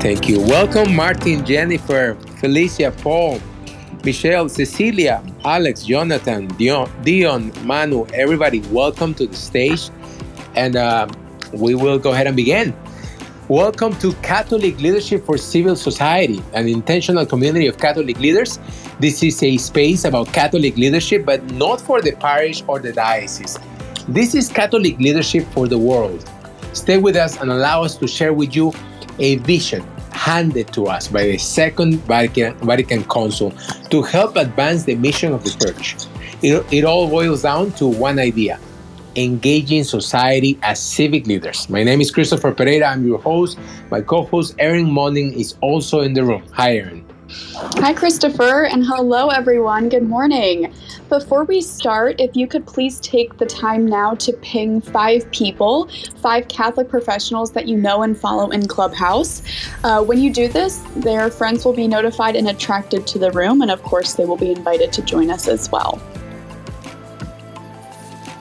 Thank you. Welcome, Martin, Jennifer, Felicia, Paul, Michelle, Cecilia, Alex, Jonathan, Dion, Dion Manu, everybody, welcome to the stage. And uh, we will go ahead and begin. Welcome to Catholic Leadership for Civil Society, an intentional community of Catholic leaders. This is a space about Catholic leadership, but not for the parish or the diocese. This is Catholic leadership for the world. Stay with us and allow us to share with you a vision handed to us by the Second Vatican, Vatican Council to help advance the mission of the Church. It, it all boils down to one idea engaging society as civic leaders. My name is Christopher Pereira. I'm your host. My co host, Erin Monning, is also in the room. Hi, Erin. Hi, Christopher, and hello, everyone. Good morning. Before we start, if you could please take the time now to ping five people, five Catholic professionals that you know and follow in Clubhouse. Uh, when you do this, their friends will be notified and attracted to the room, and of course, they will be invited to join us as well.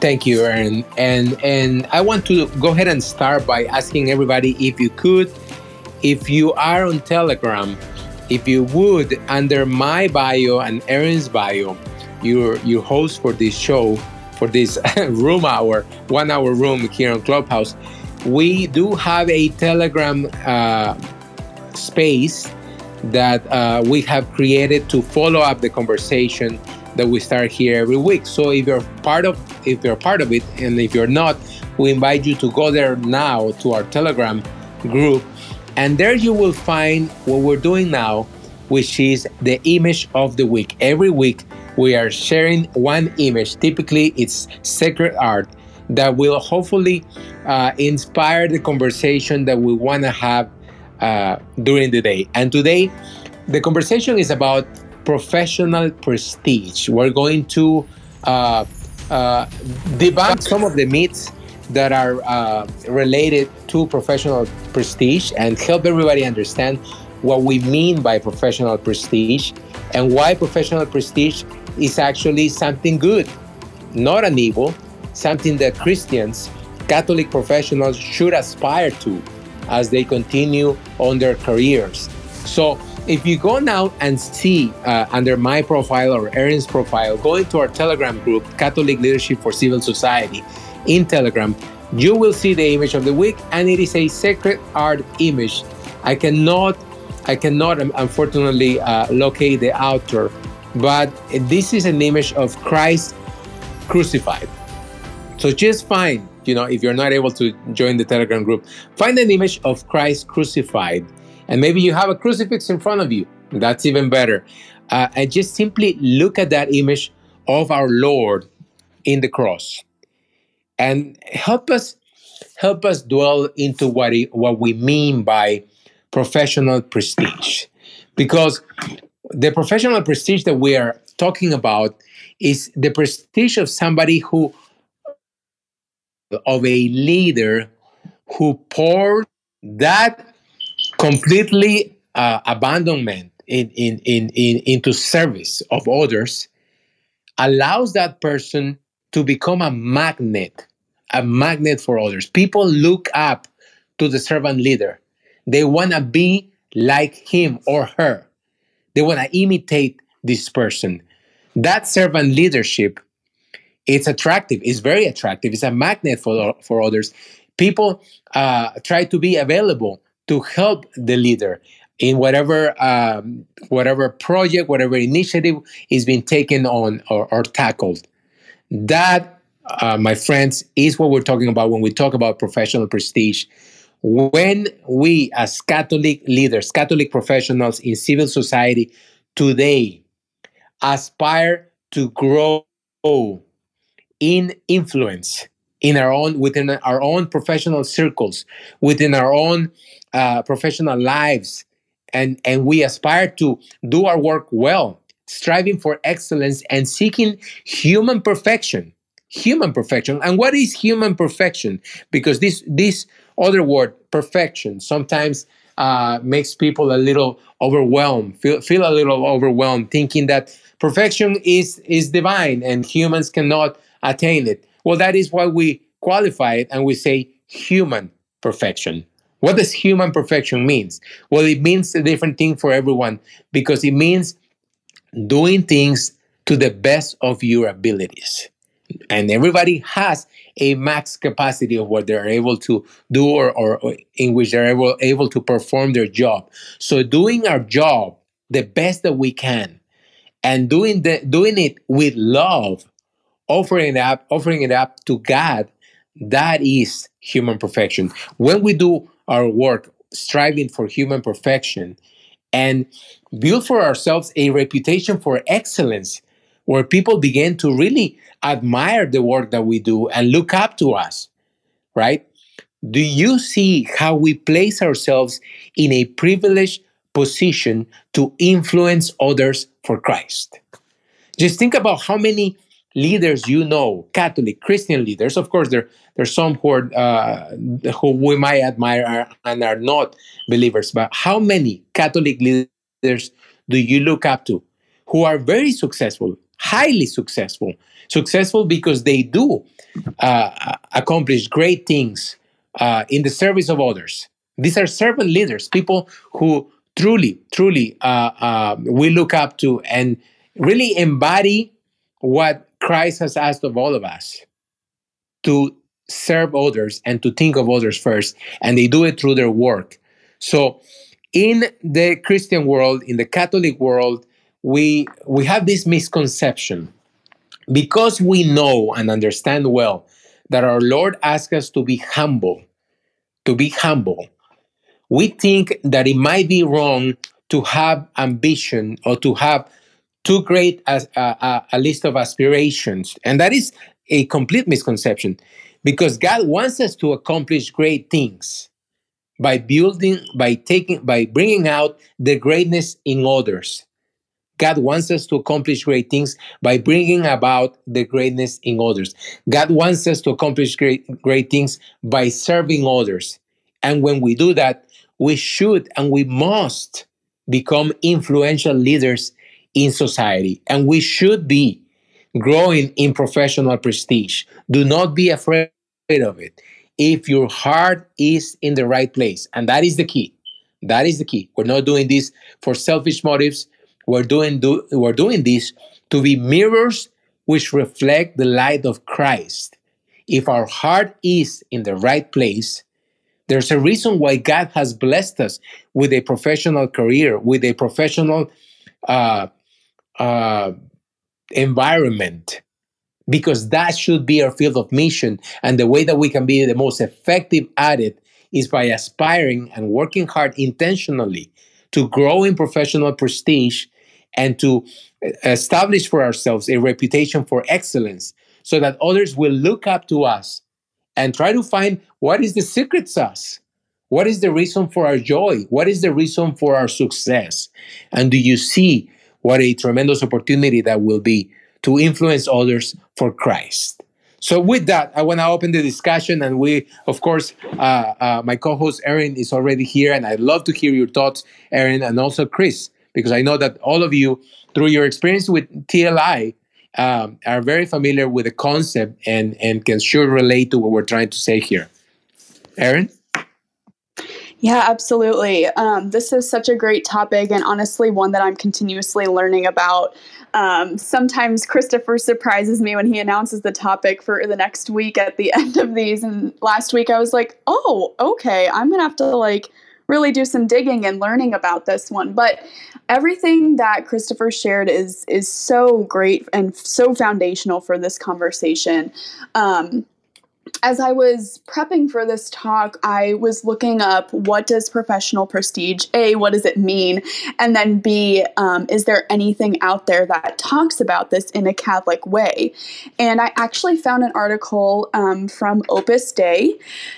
Thank you, Erin. And and I want to go ahead and start by asking everybody if you could, if you are on Telegram, if you would, under my bio and Erin's bio, your your host for this show, for this room hour, one hour room here on Clubhouse, we do have a Telegram uh, space that uh, we have created to follow up the conversation that we start here every week. So if you're part of if you're part of it, and if you're not, we invite you to go there now to our Telegram group and there you will find what we're doing now, which is the image of the week. Every week, we are sharing one image. Typically, it's sacred art that will hopefully uh, inspire the conversation that we want to have uh, during the day. And today, the conversation is about professional prestige. We're going to uh, uh debunk some of the myths that are uh, related to professional prestige and help everybody understand what we mean by professional prestige and why professional prestige is actually something good, not an evil, something that Christians, Catholic professionals should aspire to as they continue on their careers. So, if you go now and see uh, under my profile or Erin's profile, go into our Telegram group, Catholic Leadership for Civil Society, in Telegram, you will see the image of the week, and it is a sacred art image. I cannot, I cannot, unfortunately, uh, locate the author, but this is an image of Christ crucified. So just find, you know, if you're not able to join the Telegram group, find an image of Christ crucified, and maybe you have a crucifix in front of you. That's even better. Uh, and just simply look at that image of our Lord in the cross and help us help us dwell into what it, what we mean by professional prestige. Because the professional prestige that we are talking about is the prestige of somebody who of a leader who poured that completely uh, abandonment in, in, in, in, into service of others allows that person to become a magnet a magnet for others. People look up to the servant leader. They want to be like him or her. They want to imitate this person. That servant leadership, it's attractive. It's very attractive. It's a magnet for, for others. People uh, try to be available to help the leader in whatever um, whatever project, whatever initiative is being taken on or, or tackled. That uh, my friends, is what we're talking about when we talk about professional prestige. When we, as Catholic leaders, Catholic professionals in civil society today, aspire to grow in influence in our own within our own professional circles within our own uh, professional lives and and we aspire to do our work well striving for excellence and seeking human perfection human perfection. And what is human perfection? Because this this other word, perfection, sometimes uh, makes people a little overwhelmed, feel, feel a little overwhelmed, thinking that perfection is is divine and humans cannot attain it. Well, that is why we qualify it and we say human perfection. What does human perfection means? Well, it means a different thing for everyone because it means doing things to the best of your abilities. And everybody has a max capacity of what they're able to do or, or in which they're able, able to perform their job. So doing our job the best that we can and doing the doing it with love, offering it up, offering it up to God, that is human perfection. When we do our work striving for human perfection and build for ourselves a reputation for excellence where people begin to really admire the work that we do and look up to us, right? Do you see how we place ourselves in a privileged position to influence others for Christ? Just think about how many leaders you know, Catholic, Christian leaders. Of course, there there's some who are uh, who we might admire and are not believers. But how many Catholic leaders do you look up to who are very successful, highly successful, successful because they do uh, accomplish great things uh, in the service of others? These are servant leaders, people who truly, truly uh, uh, we look up to and really embody what Christ has asked of all of us to serve others and to think of others first, and they do it through their work. So, in the Christian world, in the Catholic world, we we have this misconception because we know and understand well that our Lord asks us to be humble, to be humble. We think that it might be wrong to have ambition or to have too great as a, a, list of aspirations, and that is a complete misconception because God wants us to accomplish great things by building, by taking, by bringing out the greatness in others. God wants us to accomplish great things by bringing about the greatness in others. God wants us to accomplish great, great things by serving others. And when we do that, we should and we must become influential leaders in society. And we should be growing in professional prestige. Do not be afraid of it. If your heart is in the right place, and that is the key. That is the key. We're not doing this for selfish motives. We're doing do, we're doing this to be mirrors which reflect the light of Christ. If our heart is in the right place, there's a reason why God has blessed us with a professional career, with a professional uh, uh, environment because that should be our field of mission. And the way that we can be the most effective at it is by aspiring and working hard intentionally to grow in professional prestige and to establish for ourselves a reputation for excellence so that others will look up to us and try to find what is the secret sauce. What is the reason for our joy? What is the reason for our success? And do you see what a tremendous opportunity that will be to influence others for Christ. So, with that, I want to open the discussion, and we, of course, uh, uh, my co-host Erin is already here, and I'd love to hear your thoughts, Erin, and also Chris, because I know that all of you, through your experience with TLI, um, are very familiar with the concept and and can sure relate to what we're trying to say here. Erin. Yeah, absolutely. Um, this is such a great topic, and honestly, one that I'm continuously learning about. Um, sometimes Christopher surprises me when he announces the topic for the next week at the end of these. And last week, I was like, "Oh, okay, I'm gonna have to like." Really do some digging and learning about this one. But everything that christopher shared is is so great and so foundational for this conversation. Um, as I was prepping for this talk, I was looking up what does professional prestige, A, what does it mean? And then B, um, is there anything out there that talks about this in a Catholic way? And I actually found an article um, from Opus Dei,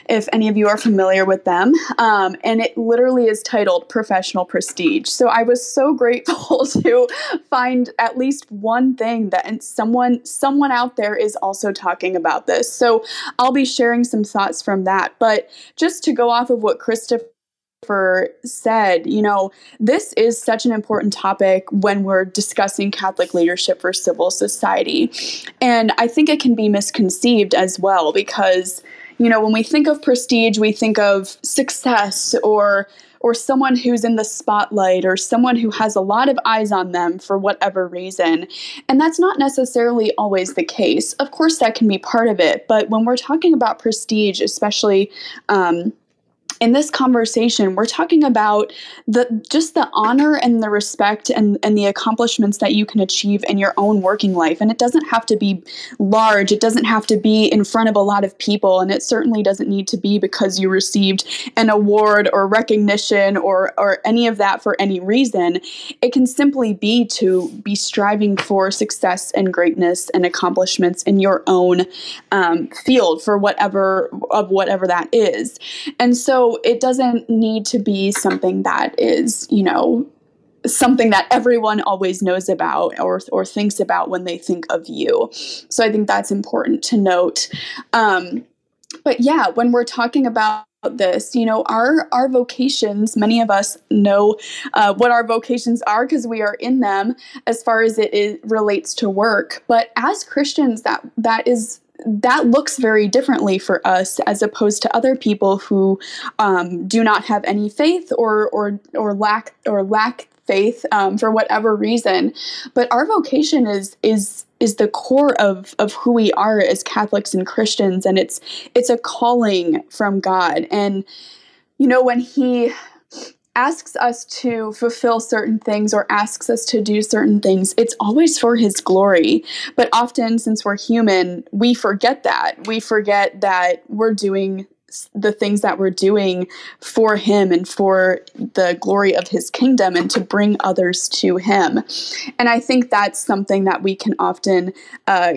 if any of you are familiar with them, um, and it literally is titled Professional Prestige. So I was so grateful to find at least one thing that someone someone out there is also talking about this. So I'll be sharing some thoughts from that. But just to go off of what Christopher said, you know, this is such an important topic when we're discussing Catholic leadership for civil society. And I think it can be misconceived as well because you know, when we think of prestige, we think of success or or someone who's in the spotlight or someone who has a lot of eyes on them for whatever reason. And that's not necessarily always the case. Of course, that can be part of it. But when we're talking about prestige, especially um, in this conversation, we're talking about the just the honor and the respect and, and the accomplishments that you can achieve in your own working life. And it doesn't have to be large, it doesn't have to be in front of a lot of people, and it certainly doesn't need to be because you received an award or recognition or or any of that for any reason. It can simply be to be striving for success and greatness and accomplishments in your own um, field for whatever of whatever that is. And so it doesn't need to be something that is, you know, something that everyone always knows about or or thinks about when they think of you. So I think that's important to note. Um, but yeah, when we're talking about this you know our our vocations many of us know uh, what our vocations are because we are in them as far as it is, relates to work but as christians that that is that looks very differently for us as opposed to other people who um, do not have any faith or or or lack or lack faith um, for whatever reason. But our vocation is is is the core of of who we are as Catholics and Christians, and it's it's a calling from God. And you know when He asks us to fulfill certain things or asks us to do certain things, it's always for His glory. But often, since we're human, we forget that. We forget that we're doing the things that we're doing for him and for the glory of his kingdom and to bring others to him and i think that's something that we can often uh,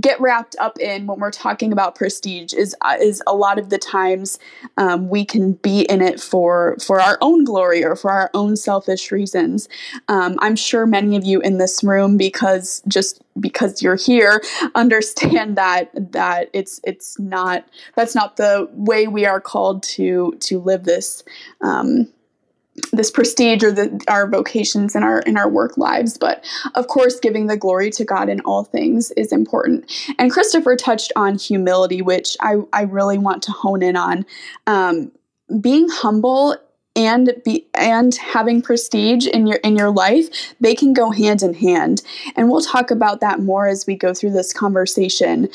get wrapped up in when we're talking about prestige is uh, is a lot of the times um, we can be in it for for our own glory or for our own selfish reasons. Um, I'm sure many of you in this room, because just because you're here, understand that that it's it's not that's not the way we are called to to live this. Um, this prestige or the, our vocations in our in our work lives but of course giving the glory to god in all things is important. And christopher touched on humility which i, I really want to hone in on. Um, being humble and be and having prestige in your in your life they can go hand in hand. And we'll talk about that more as we go through this conversation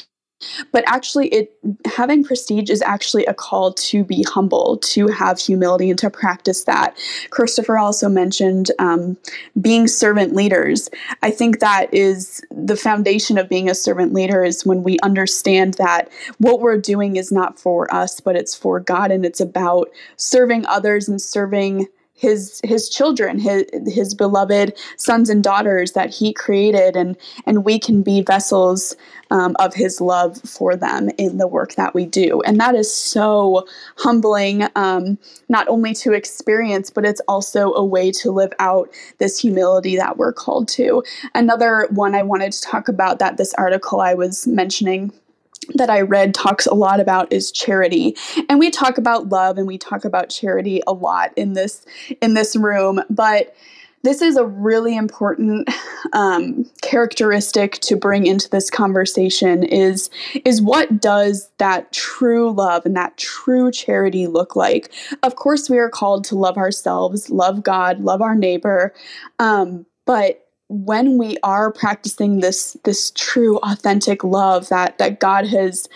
but actually it having prestige is actually a call to be humble to have humility and to practice that. Christopher also mentioned um, being servant leaders. I think that is the foundation of being a servant leader is when we understand that what we're doing is not for us but it's for god and it's about serving others and serving his his children his his beloved sons and daughters that he created and and we can be vessels um, of his love for them in the work that we do and that is so humbling um, not only to experience but it's also a way to live out this humility that we're called to another one i wanted to talk about that this article i was mentioning that I read talks a lot about is charity. And we talk about love and we talk about charity a lot in this in this room, but this is a really important um, characteristic to bring into this conversation is is what does that true love and that true charity look like? Of course we are called to love ourselves love god love our neighbor um, but when we are practicing this this true authentic love that that God has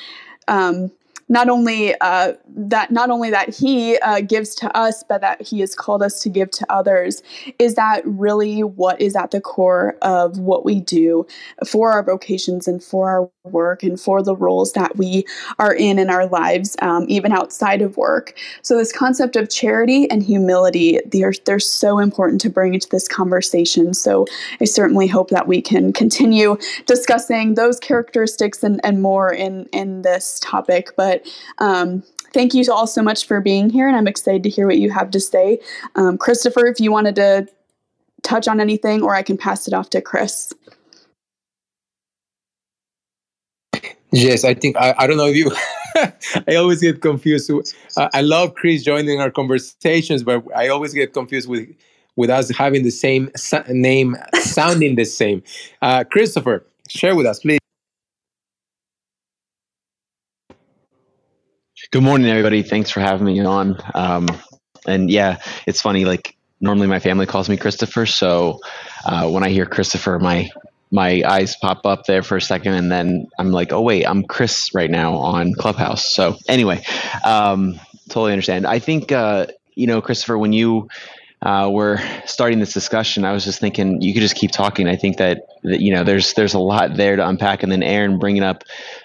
um, not only uh, that not only that he uh, gives to us but that he has called us to give to others is that really what is at the core of what we do for our vocations and for our work and for the roles that we are in in our lives um, even outside of work. So this concept of charity and humility they're, they're so important to bring into this conversation. So i certainly hope that we can continue discussing those characteristics and, and more in in this topic. But um, thank you all so much for being here, and I'm excited to hear what you have to say. Um, Christopher, if you wanted to touch on anything, or I can pass it off to Chris. Yes, I think I, I don't know if you. I always get confused. Uh, I love Chris joining our conversations, but I always get confused with with us having the same name, sounding the same. Uh, Christopher, share with us, please. Good morning, everybody. Thanks for having me on. Um, and yeah, it's funny. Like normally, my family calls me Christopher, so uh, when I hear Christopher, my my eyes pop up there for a second, and then I'm like, oh wait, I'm Chris right now on Clubhouse. So anyway, um, totally understand. I think uh, you know, Christopher, when you uh, we're starting this discussion, I was just thinking you could just keep talking. I think that, that you know there's there's a lot there to unpack, and then Erin bringing up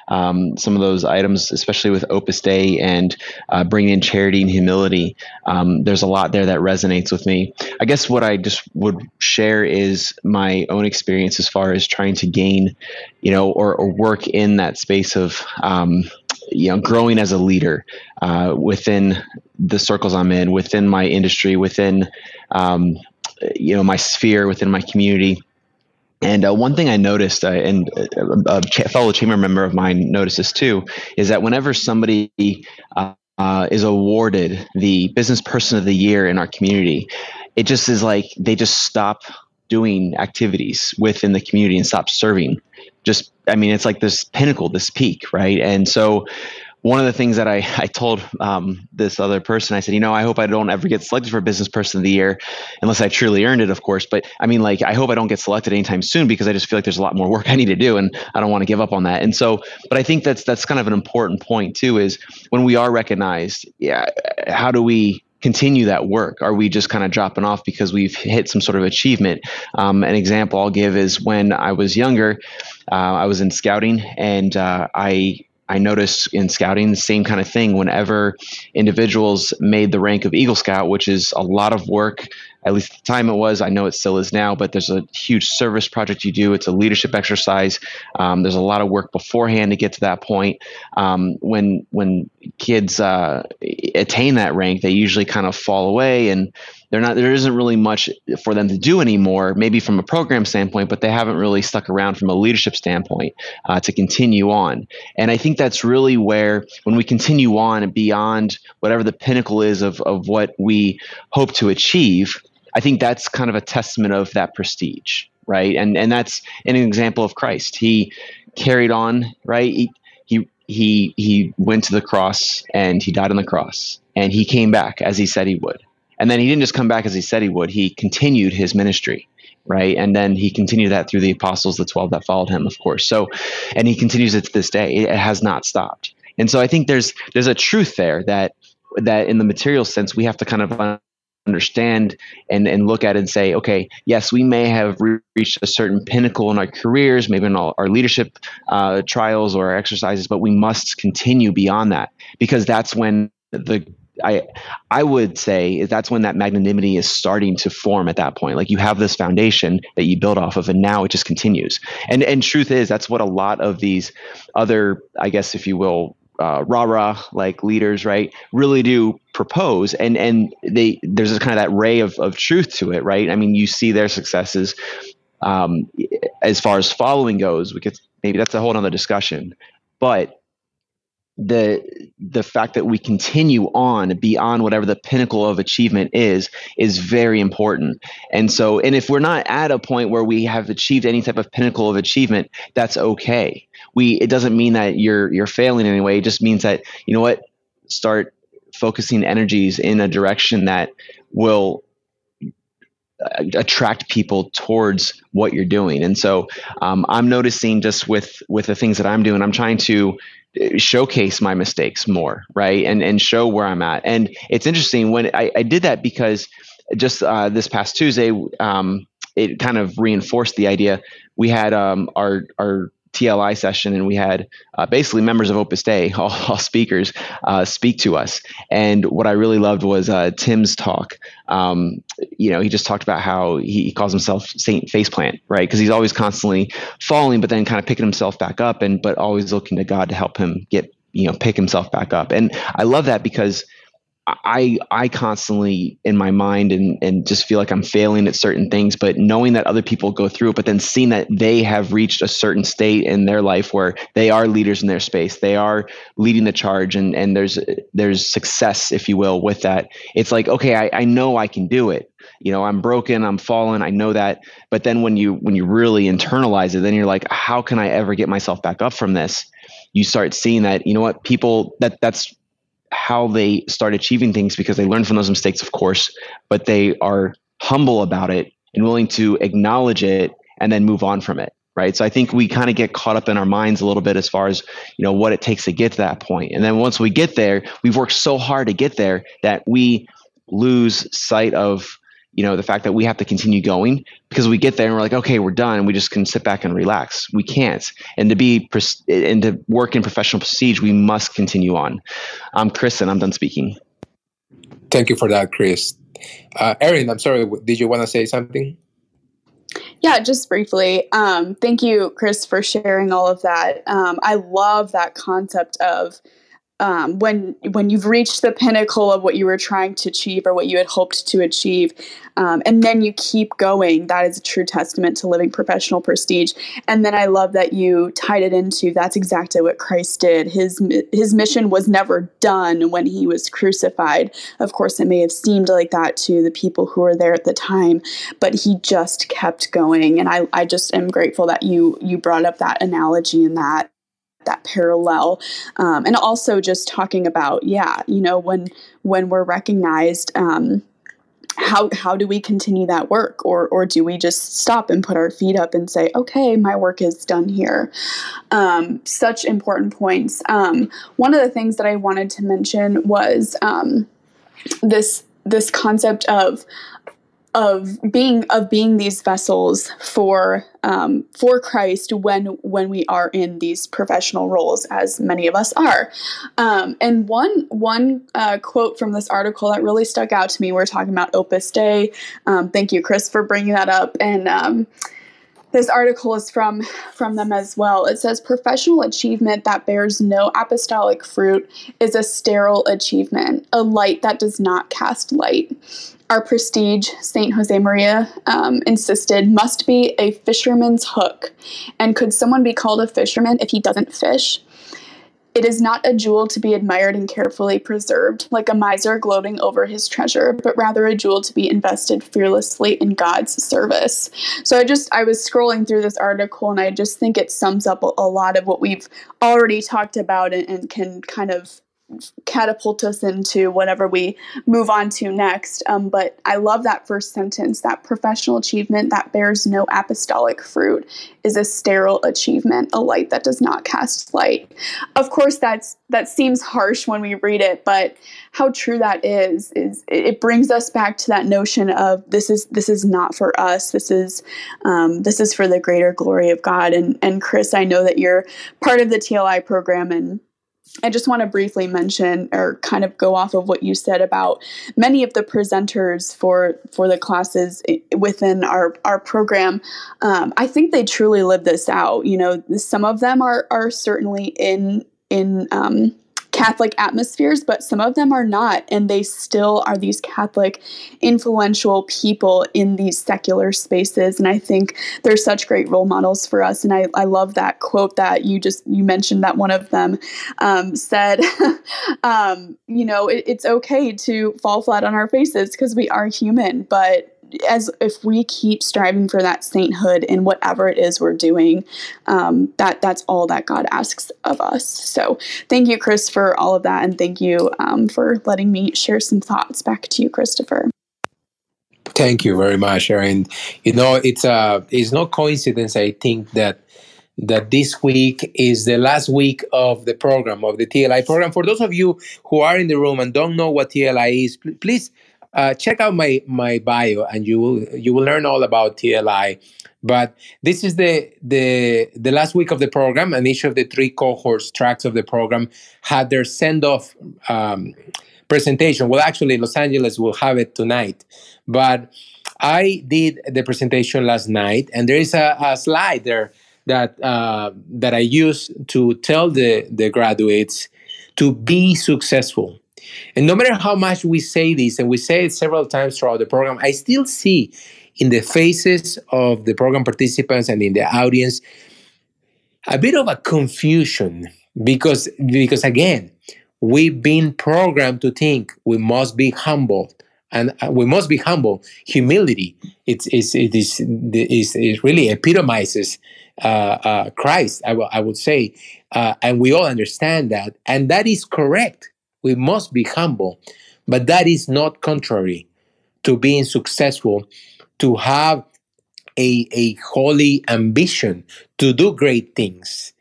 um, some of those items, especially with Opus Dei and uh, bringing in charity and humility. Um, there's a lot there that resonates with me. I guess what I just would share is my own experience as far as trying to gain, you know, or, or work in that space of. Um, you know, growing as a leader uh, within the circles I'm in, within my industry, within um, you know my sphere, within my community. And uh, one thing I noticed, uh, and a, a, fellow chamber member of mine noticed this too, is that whenever somebody uh, uh, is awarded the business person of the year in our community, it just is like they just stop doing activities within the community and stop serving. Just, I mean, it's like this pinnacle, this peak, right? And so one of the things that I, I told um, this other person, I said, you know, I hope I don't ever get selected for Business Person of the Year, unless I truly earned it, of course. But I mean, like, I hope I don't get selected anytime soon because I just feel like there's a lot more work I need to do, and I don't want to give up on that. And so, but I think that's that's kind of an important point too. Is when we are recognized, yeah, how do we continue that work? Are we just kind of dropping off because we've hit some sort of achievement? Um, an example I'll give is when I was younger, uh, I was in scouting and uh, I I noticed in scouting the same kind of thing. Whenever individuals made the rank of Eagle Scout, which is a lot of work, at least the time it was, I know it still is now, but there's a huge service project you do. It's a leadership exercise. Um, there's a lot of work beforehand to get to that point. Um, when when kids uh, attain that rank, they usually kind of fall away and they're not there isn't really much for them to do anymore maybe from a program standpoint but they haven't really stuck around from a leadership standpoint uh, to continue on and i think that's really where when we continue on beyond whatever the pinnacle is of, of what we hope to achieve i think that's kind of a testament of that prestige right and and that's an example of christ he carried on right he, he he he went to the cross and he died on the cross and he came back as he said he would and then he didn't just come back as he said he would, he continued his ministry, right? And then he continued that through the apostles, the 12 that followed him, of course. So, and he continues it to this day. It has not stopped. And so I think there's there's a truth there that that in the material sense we have to kind of understand and, and look at and say, okay, yes, we may have re- reached a certain pinnacle in our careers, maybe in all our leadership uh, trials or our exercises, but we must continue beyond that because that's when the I I would say that's when that magnanimity is starting to form at that point. Like you have this foundation that you build off of, and now it just continues. And and truth is, that's what a lot of these other, I guess, if you will, uh, rah rah like leaders, right, really do propose. And and they there's a kind of that ray of of truth to it, right? I mean, you see their successes. Um, as far as following goes, we could maybe that's a whole other discussion. But the the fact that we continue on beyond whatever the pinnacle of achievement is is very important. And so and if we're not at a point where we have achieved any type of pinnacle of achievement that's okay. We it doesn't mean that you're you're failing in any way. It just means that you know what? Start focusing energies in a direction that will attract people towards what you're doing and so um, i'm noticing just with with the things that i'm doing i'm trying to showcase my mistakes more, right? And and show where I'm at. And it's interesting when I, I did that because just uh, this past Tuesday, um, it kind of reinforced the idea. We had um, our our TLI session, and we had uh, basically members of Opus Dei, all, all speakers, uh, speak to us. And what I really loved was uh, Tim's talk. Um, you know, he just talked about how he, he calls himself Saint Faceplant, right? Because he's always constantly falling, but then kind of picking himself back up, and but always looking to God to help him get you know pick himself back up. And I love that because I I constantly in my mind and and just feel like I'm failing at certain things, but knowing that other people go through it, but then seeing that they have reached a certain state in their life where they are leaders in their space, they are leading the charge, and and there's there's success, if you will, with that. It's like okay, I, I know I can do it. You know, I'm broken, I'm fallen, I know that. But then when you when you really internalize it, then you're like, how can I ever get myself back up from this? You start seeing that you know what people that that's how they start achieving things because they learn from those mistakes, of course, but they are humble about it and willing to acknowledge it and then move on from it. Right. So I think we kind of get caught up in our minds a little bit as far as, you know, what it takes to get to that point. And then once we get there, we've worked so hard to get there that we lose sight of you know the fact that we have to continue going because we get there and we're like okay we're done. And we just can sit back and relax. We can't. And to be and to work in professional prestige we must continue on. I'm chris and i'm done speaking. Thank you for that chris. Uh, erin i'm sorry did you want to say something? Yeah, just briefly. Um, thank you, Chris, for sharing all of that. Um, I love that concept of um, when when you've reached the pinnacle of what you were trying to achieve or what you had hoped to achieve, um, and then you keep going. That is a true testament to living professional prestige. And then I love that you tied it into that's exactly what Christ did. His his mission was never done when he was crucified. Of course, it may have seemed like that to the people who were there at the time, but he just kept going. And I I just am grateful that you you brought up that analogy and that that parallel. Um, and also just talking about yeah you know when when we're recognized um, how how do we continue that work? Or or do we just stop and put our feet up and say okay my work is done here. Um, such important points. Um, one of the things that i wanted to mention was um, this this concept of of being of being these vessels for um, for Christ when when we are in these professional roles, as many of us are. Um, and one one uh, quote from this article that really stuck out to me. We're talking about Opus Dei. Um, thank you, Chris, for bringing that up. And um, this article is from from them as well. It says professional achievement that bears no apostolic fruit is a sterile achievement, a light that does not cast light our prestige, St. Josemaria um, insisted, must be a fisherman's hook. And could someone be called a fisherman if he doesn't fish? It is not a jewel to be admired and carefully preserved, like a miser gloating over his treasure, but rather a jewel to be invested fearlessly in God's service. So I just, I was scrolling through this article and I just think it sums up a, lot of what we've already talked about and, and can kind of catapult us into whatever we move on to next. Um, but I love that first sentence that professional achievement that bears no apostolic fruit is a sterile achievement, a light that does not cast light. Of course, that's that seems harsh when we read it, but how true that is is it brings us back to that notion of this is this is not for us. This is um, this is for the greater glory of God. And and Chris, I know that you're part of the TLI program and I just want to briefly mention or kind of go off of what you said about many of the presenters for for the classes within our our program. Um, I think they truly live this out. You know, some of them are are certainly in in um, Catholic atmospheres, but some of them are not, and they still are these Catholic influential people in these secular spaces. And I think they're such great role models for us. And I, I love that quote that you just you mentioned that one of them um, said, um, you know, it, it's okay to fall flat on our faces because we are human, but as if we keep striving for that sainthood in whatever it is we're doing, um, that that's all that God asks of us. So thank you, Chris, for all of that, and thank you um, for letting me share some thoughts. Back to you, Christopher. Thank you very much, Erin. You know, it's uh, it's no coincidence. I think that that this week is the last week of the program of the TLI program. For those of you who are in the room and don't know what TLI is, please uh, check out my my bio and you will you will learn all about TLI. But this is the the the last week of the program, and each of the three cohorts tracks of the program had their send off um, presentation. Well, actually, Los Angeles will have it tonight, but I did the presentation last night, and there is a, a slide there that uh, that I use to tell the the graduates to be successful and no matter how much we say this, and we say it several times throughout the program, I still see in the faces of the program participants and in the audience a bit of a confusion because because again we've been programmed to think we must be humble and uh, we must be humble. Humility it's, it's it is it really epitomizes uh, uh, christ I, w- I would say. Uh, and we all understand that. And that is correct We must be humble. But that is not contrary to being successful, to have a, a holy ambition to do great things.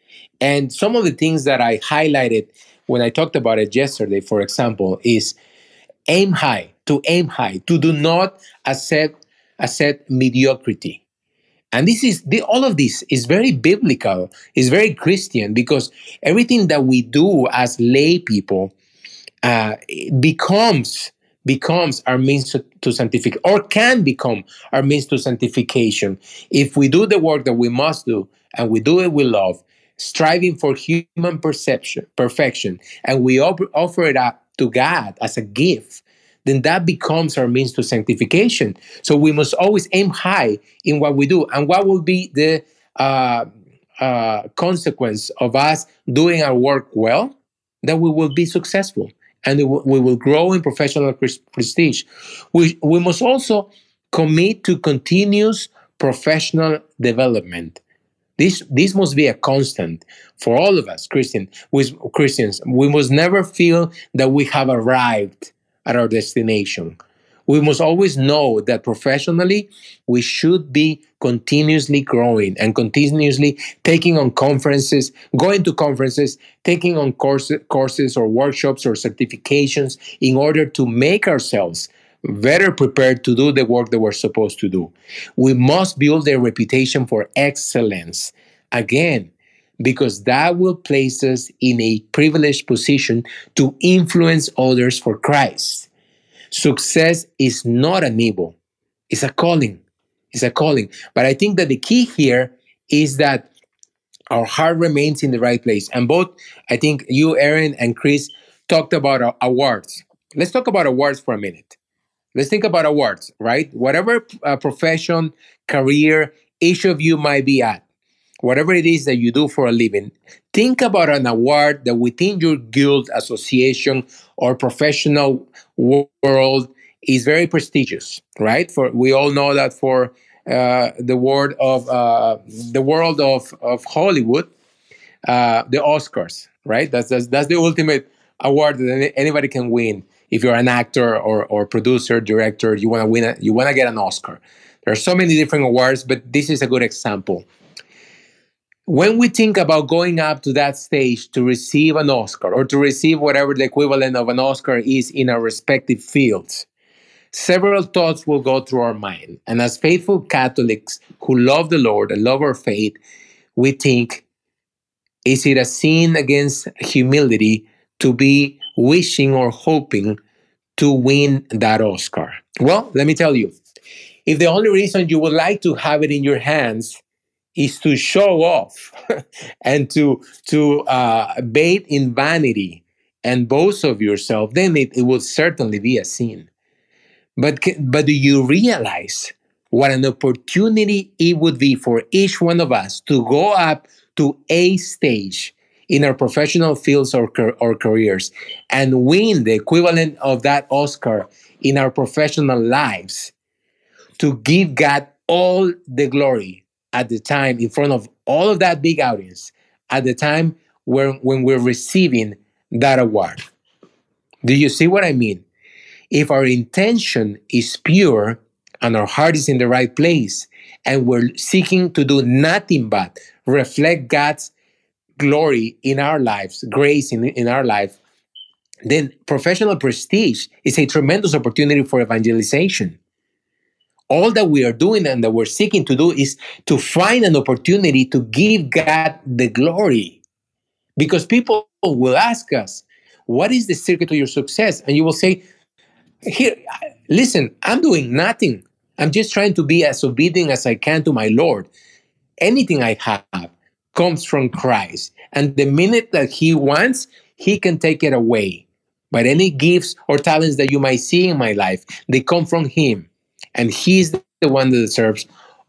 And some of the things that I highlighted when I talked about it yesterday, for example, is aim high, to aim high, to do not accept accept mediocrity. And this is the, all of this is very biblical, is very Christian because everything that we do as lay people uh, becomes becomes our means to, to sanctification or can become our means to sanctification. If we do the work that we must do and we do it with love striving for human perception perfection and we op- offer it up to god as a gift then that becomes our means to sanctification. So we must always aim high in what we do. And what will be the uh, uh, consequence of us doing our work well? That we will be successful and we will grow in professional prestige. We, we must also commit to continuous professional development. This, this must be a constant for all of us, Christian, with Christians. We must never feel that we have arrived at our destination we must always know that professionally we should be continuously growing and continuously taking on conferences going to conferences taking on courses, courses or workshops or certifications in order to make ourselves better prepared to do the work that we're supposed to do we must build a reputation for excellence again because that will place us in a privileged position to influence others for Christ. Success is not an evil, it's a calling. It's a calling. But I think that the key here is that our heart remains in the right place. And both, I think you, Erin, and Chris talked about awards. Let's talk about awards for a minute. Let's think about awards, right? Whatever uh, profession, career each of you might be at, whatever it is that you do for a living, think about an award that within your guild, association, or professional world is very prestigious, right? For we all know that for uh, the world of uh, the world of, of Hollywood, uh, the Oscars, right? That's, that's that's the ultimate award that anybody can win. If you're an actor or, or producer, director, you want to win, a, you want to get an Oscar. There are so many different awards, but this is a good example when we think about going up to that stage to receive an Oscar or to receive whatever the equivalent of an Oscar is in our respective fields, several thoughts will go through our mind. And as faithful Catholics who love the Lord and love our faith, we think, is it a sin against humility to be wishing or hoping to win that Oscar? Well, let me tell you, if the only reason you would like to have it in your hands is to show off and to to uh, bait in vanity and boast of yourself, then it, it will certainly be a sin. But but do you realize what an opportunity it would be for each one of us to go up to a stage in our professional fields or, or careers and win the equivalent of that Oscar in our professional lives to give God all the glory at the time in front of all of that big audience at the time when, when we're receiving that award. Do you see what I mean? If our intention is pure and our heart is in the right place and we're seeking to do nothing but reflect God's glory in our lives, grace in, in our life, then professional prestige is a tremendous opportunity for evangelization all that we are doing and that we're seeking to do is to find an opportunity to give God the glory. Because people will ask us, What is the secret to your success? And you will say, Here, listen, I'm doing nothing. I'm just trying to be as obedient as I can to my Lord. Anything I have comes from Christ. And the minute that He wants, He can take it away. But any gifts or talents that you might see in my life, they come from Him and he's the one that deserves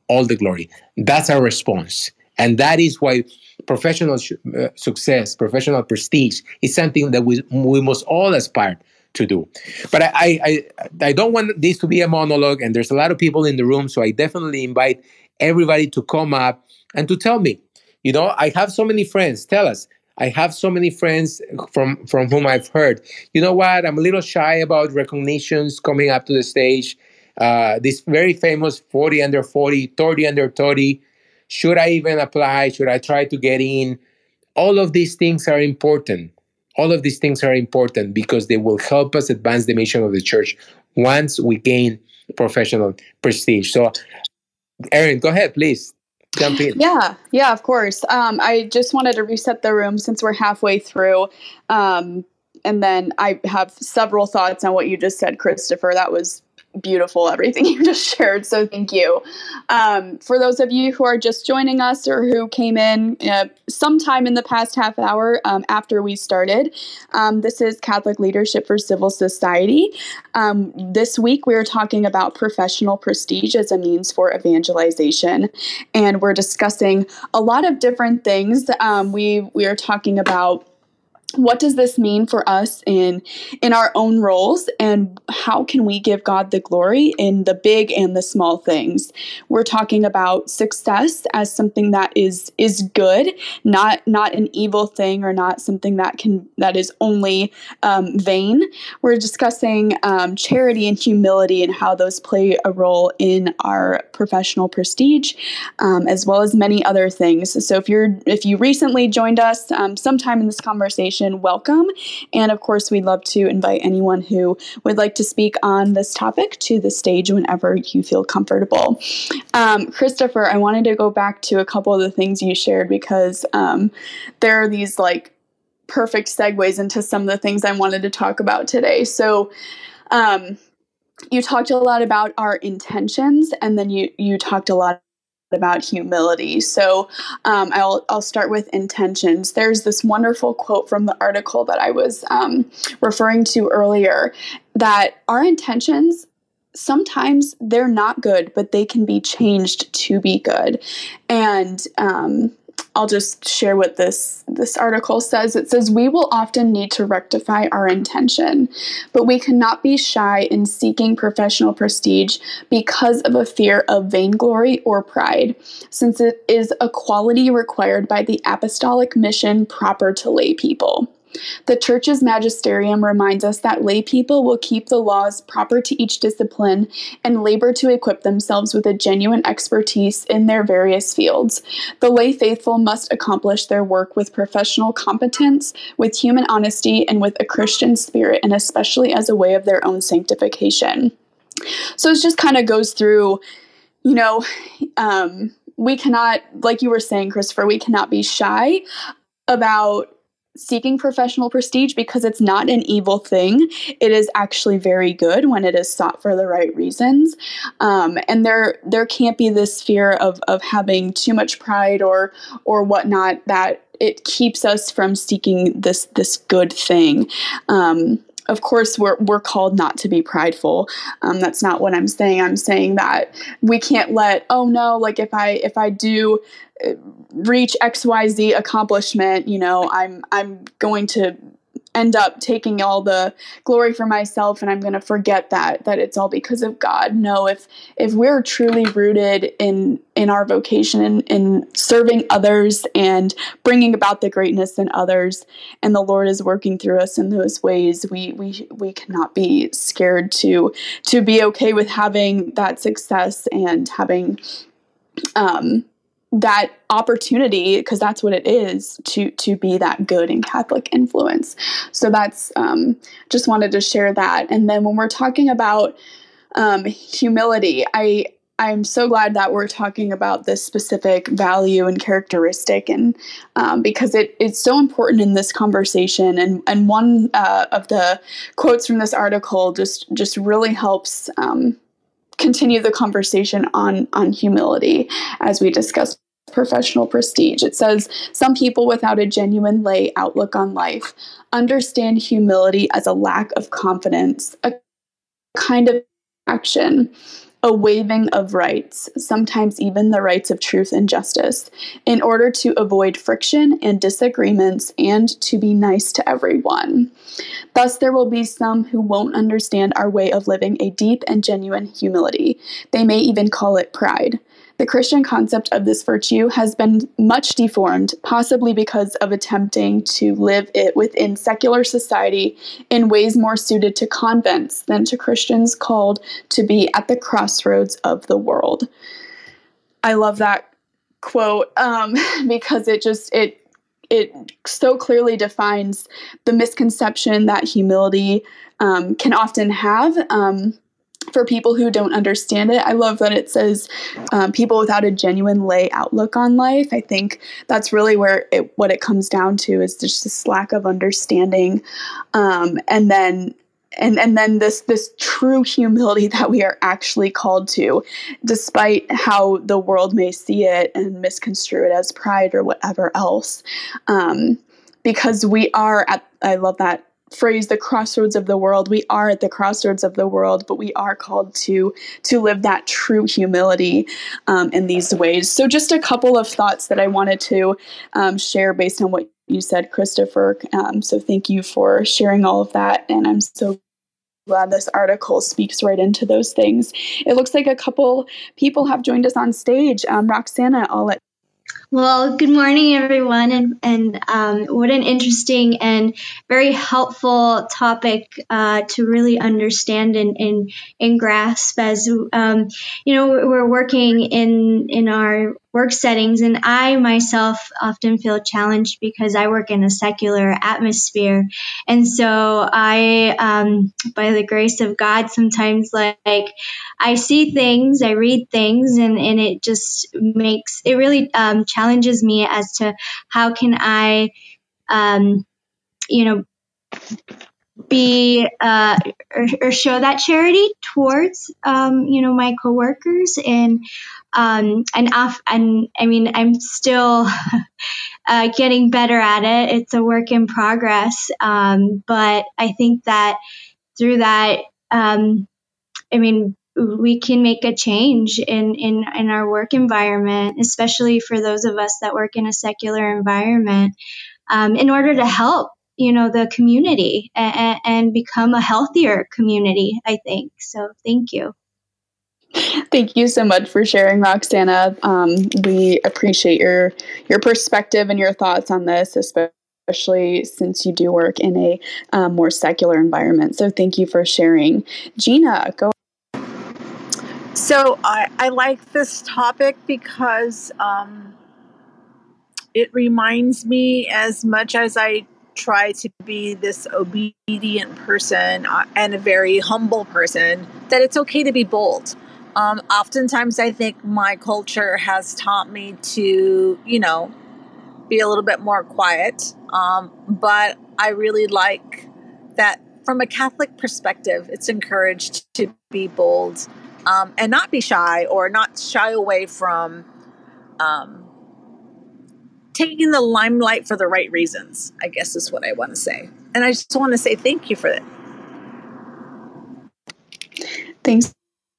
all the glory. That's our response. And that is why professional sh- uh, success, professional prestige is something that we, we must all aspire to do. But I, I, I don't want this to be a monologue, and there's a lot of people in the room, so I definitely invite everybody to come up and to tell me. You know, I have so many friends. Tell us, I have so many friends from from whom I've heard, you know what, I'm a little shy about recognitions coming up to the stage. Uh, this very famous 40 under 40, 30 under 30. Should I even apply? Should I try to get in? All of these things are important. All of these things are important because they will help us advance the mission of the church once we gain professional prestige. So, Erin, go ahead, please jump in. Yeah, yeah, of course. Um, I just wanted to reset the room since we're halfway through. Um, and then I have several thoughts on what you just said, Christopher. That was beautiful everything you just shared. So thank you. Um, for those of you who are just joining us or who came in uh, sometime in the past half hour um, after we started, um, this is Catholic Leadership for Civil Society. Um, this week we are talking about professional prestige as a means for evangelization, and we're discussing a lot of different things. Um, we we are talking about what does this mean for us in in our own roles? And how can we give God the glory in the big and the small things? We're talking about success as something that is is good not not an evil thing or not something that can that is only um, vain. We're discussing um, charity and humility and how those play a role in our professional prestige um, as well as many other things. So if you're if you recently joined us um, sometime in this conversation welcome. And of course, we'd love to invite anyone who would like to speak on this topic to the stage whenever you feel comfortable. Um, Christopher, I wanted to go back to a couple of the things you shared because um, there are these like perfect segues into some of the things I wanted to talk about today. So, um, you talked a lot about our intentions, and then you you talked a lot about humility. So um, I'll, I'll start with intentions. There's this wonderful quote from the article that I was um, referring to earlier that our intentions sometimes they're not good, but they can be changed to be good. And um, I'll just share what this this article says. It says we will often need to rectify our intention, but we cannot be shy in seeking professional prestige because of a fear of vainglory or pride, since it is a quality required by the apostolic mission proper to lay people. The Church's magisterium reminds us that lay people will keep the laws proper to each discipline and labor to equip themselves with a genuine expertise in their various fields. The lay faithful must accomplish their work with professional competence, with human honesty, and with a Christian spirit, and especially as a way of their own sanctification. So it just kind of goes through, you know, um, we cannot, like you were saying, Christopher, we cannot be shy about seeking professional prestige because it's not an evil thing. It is actually very good when it is sought for the right reasons. Um, and there there can't be this fear of of having too much pride or or whatnot that it keeps us from seeking this this good thing. Um, of course we're, we're called not to be prideful. Um, that's not what i'm saying. I'm saying that we can't let oh no like if i if i do uh, reach xyz accomplishment you know i'm i'm going to end up taking all the glory for myself and I'm going to forget that that it's all because of God. No, if if we're truly rooted in in our vocation in, in serving others and bringing about the greatness in others and the Lord is working through us in those ways, we we we cannot be scared to to be okay with having that success and having um that opportunity because that's what it is to to be that good and catholic influence. So that's um, just wanted to share that. And then when we're talking about um, humility i i'm so glad that we're talking about this specific value and characteristic and um, because it, it's so important in this conversation. And and one uh, of the quotes from this article just just really helps um, continue the conversation on on humility as we discuss professional prestige. It says some people without a genuine lay outlook on life understand humility as a lack of confidence, a kind of action a waiving of rights, sometimes even the rights of truth and justice, in order to avoid friction and disagreements and to be nice to everyone. Thus, there will be some who won't understand our way of living a deep and genuine humility. They may even call it pride. The Christian concept of this virtue has been much deformed, possibly because of attempting to live it within secular society in ways more suited to convents than to Christians called to be at the crossroads of the world. I love that quote um, because it just it it so clearly defines the misconception that humility um, can often have um, for people who don't understand it. I love that it says um, people without a genuine lay outlook on life. I think that's really where it, what it comes down to is just this lack of understanding, um, and then and and then this this true humility that we are actually called to despite how the world may see it and misconstrue it as pride or whatever else um, because we are at i love that phrase the crossroads of the world we are at the crossroads of the world but we are called to to live that true humility um, in these ways so just a couple of thoughts that i wanted to um, share based on what you said christopher um, so thank you for sharing all of that and i'm so glad this article speaks right into those things. It looks like a couple people have joined us on stage. Um, Roxana, I'll let well, good morning, everyone, and and um, what an interesting and very helpful topic uh, to really understand and, and, and grasp. As um, you know, we're working in in our work settings, and I myself often feel challenged because I work in a secular atmosphere, and so I, um, by the grace of God, sometimes like I see things, I read things, and and it just makes it really um, challenges me as to how can I, um, you know, be uh, or, or, show that charity towards um, you know my coworkers and um, and off and I mean I'm still uh, getting better at it. It's a work in progress, um, but I think that through that, um, I mean we can make a change in, in, in our work environment, especially for those of us that work in a secular environment, um, in order to help, you know, the community and, and become a healthier community, I think. So thank you. Thank you so much for sharing, Roxana. Um, we appreciate your your perspective and your thoughts on this, especially since you do work in a um, more secular environment. So, thank you for sharing. Gina, go so I, I like this topic because um, it reminds me, as much as I try to be this obedient person uh, and a very humble person, that it's okay to be bold. Um, oftentimes, I think my culture has taught me to, you know, be a little bit more quiet. Um, but I really like that from a Catholic perspective, it's encouraged to be bold um, and not be shy or not shy away from um, taking the limelight for the right reasons, I guess is what I want to say. And I just want to say thank you for that. Thanks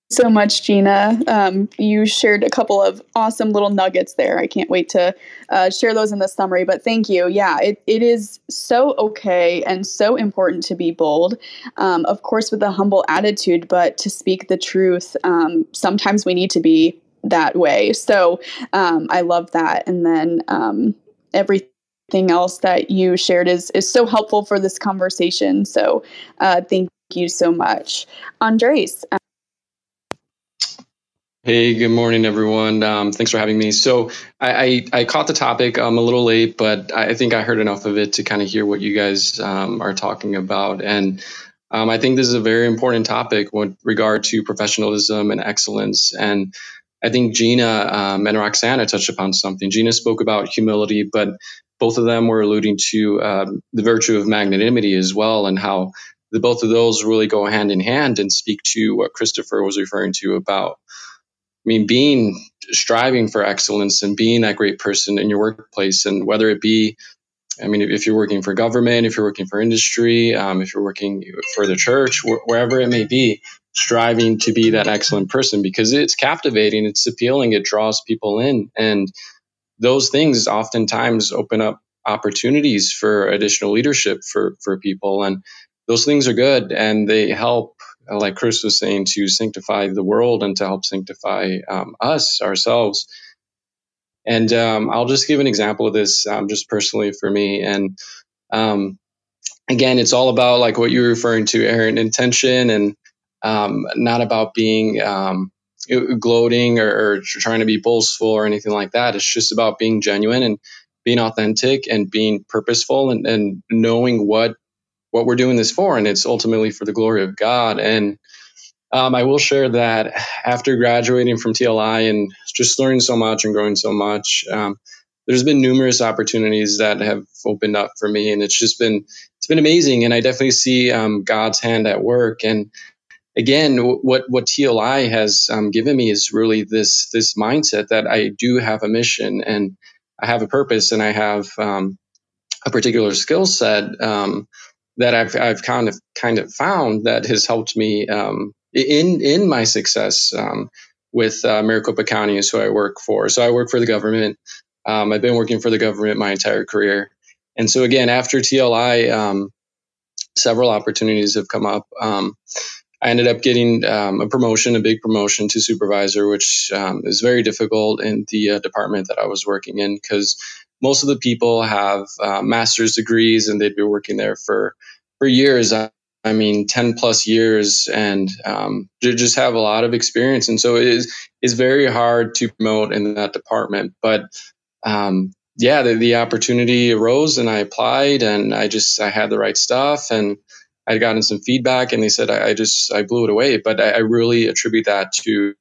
so much, Gina. Um, you shared a couple of awesome little nuggets there. I can't wait to uh, share those in the summary, but thank you. Yeah, it, it is so okay and so important to be bold, um, of course, with a humble attitude, but to speak the truth, um, sometimes we need to be that way. So um, I love that. And then um, everything else that you shared is, is so helpful for this conversation. So uh, thank you so much. Andres. Hey, good morning, everyone. Um, thanks for having me. So I, I, I caught the topic um, a little late, but I think I heard enough of it to kind of hear what you guys um, are talking about. And um, I think this is a very important topic with regard to professionalism and excellence. And I think Gina um, and Roxana touched upon something. Gina spoke about humility, but both of them were alluding to um, the virtue of magnanimity as well, and how the both of those really go hand in hand and speak to what Christopher was referring to about I mean, being striving for excellence and being that great person in your workplace, and whether it be, I mean, if you're working for government, if you're working for industry, um, if you're working for the church, wh- wherever it may be, striving to be that excellent person because it's captivating, it's appealing, it draws people in, and those things oftentimes open up opportunities for additional leadership for for people, and those things are good and they help like Chris was saying, to sanctify the world and to help sanctify um, us ourselves. And um, I'll just give an example of this, um, just personally for me. And um, again, it's all about like what you're referring to, Erin, intention, and um, not about being um, gloating or, or, trying to be boastful or anything like that. It's just about being genuine and being authentic and being purposeful and, and knowing what what we're doing this for, and it's ultimately for the glory of God. And um, I will share that after graduating from TLI and just learning so much and growing so much, um, there's been numerous opportunities that have opened up for me, and it's just been it's been amazing. And I definitely see um, God's hand at work. And again, what what TLI has um, given me is really this this mindset that I do have a mission and I have a purpose, and I have um, a particular skill set um, that I've I've kind of kind of found that has helped me um, in in my success um, with uh, Maricopa County is who I work for. So I work for the government. Um, I've been working for the government my entire career, and so again after TLI, several opportunities have come up. I ended up getting um, a promotion, a big promotion to supervisor, which um, is very difficult in the uh, department that I was working in because most of the people have uh, master's degrees and they'd be working there for for years. I mean, 10 plus years and um, just have a lot of experience. And so it is, is very hard to promote in that department. But um, yeah, the, the, opportunity arose and I applied and I just, I had the right stuff and I'd gotten some feedback and they said, I, I just, I blew it away. But I, I really attribute that to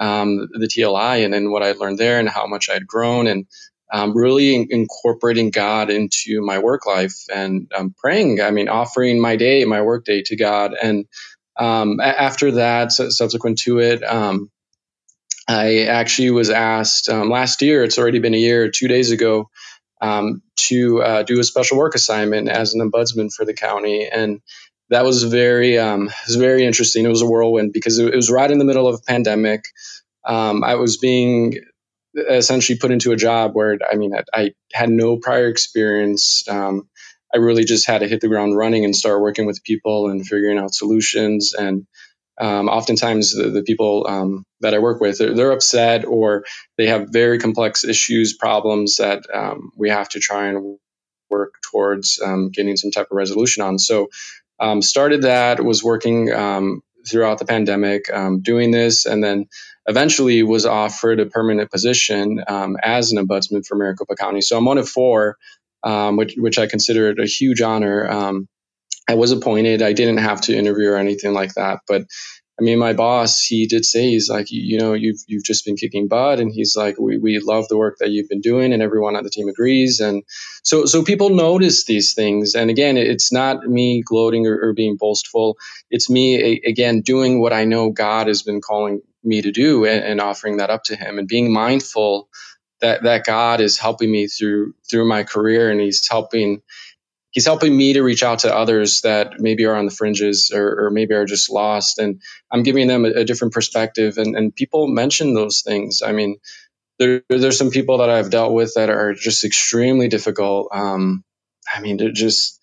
um, the TLI and then what I learned there and how much I'd grown. And um, really in- incorporating God into my work life and um, praying. I mean, offering my day, my work day to God. And um, a- after that, subsequent to it, um, I actually was asked um, last year. It's already been a year. Two days ago. Um, to uh, do a special work assignment as an ombudsman for the county, and that was very um, was very interesting. It was a whirlwind because it, was right in the middle of a pandemic. Um, I was being essentially put into a job where I mean I, I had no prior experience. Um, I really just had to hit the ground running and start working with people and figuring out solutions. And um, oftentimes the, the people um, that I work with they're, they're, upset or they have very complex issues, problems that um, we have to try and work towards um, getting some type of resolution on. So um, started that was working um, throughout the pandemic doing this and then eventually was offered a permanent position as an ombudsman for Maricopa County. So I'm one of four, which, which I considered a huge honor. I was appointed. I didn't have to interview or anything like that, but I mean, my boss, he did say, he's like, you, you know, you've, you've just been kicking butt. And he's like, we, we love the work that you've been doing and everyone on the team agrees. And so, so people notice these things. And again, it's not me gloating or, or being boastful. It's me, again, doing what I know God has been calling me to do and, and offering that up to him and being mindful that, that God is helping me through, through my career and he's helping, he's helping me to reach out to others that maybe are on the fringes or, or maybe are just lost. And I'm giving them a, a, different perspective. And, and people mention those things. I mean, there, there's some people that I've dealt with that are just extremely difficult. Um, I mean, they're just,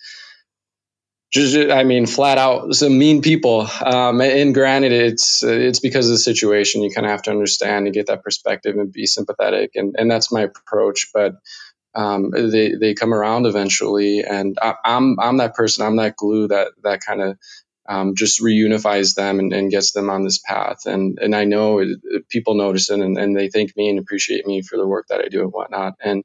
just, I mean, flat out some mean people. Um, and granted, it's it's because of the situation. You kind of have to understand and get that perspective and be sympathetic, and and that's my approach. But um, they they come around eventually, and I, am I'm, I'm that person. I'm that glue that that kind of um, just reunifies them and, and, gets them on this path. And and I know it, people notice it, and, and they thank me and appreciate me for the work that I do and whatnot. And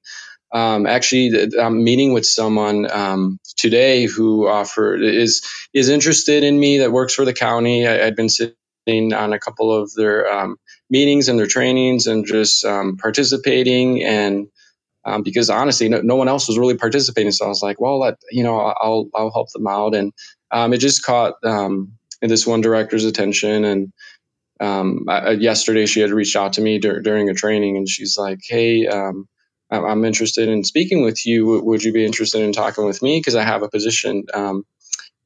um, actually, I'm meeting with someone um, today who offered is is interested in me that works for the county. I, had been sitting on a couple of their um, meetings and their trainings and just um, participating and um, because honestly, no, no, one else was really participating. So I was like, well, let, you know, I'll, I'll help them out. And um, it just caught um, this one director's attention. And um, I, yesterday she had reached out to me dur- during a training and she's like, hey, um, I'm interested in speaking with you. Would you be interested in talking with me? Because I have a position um,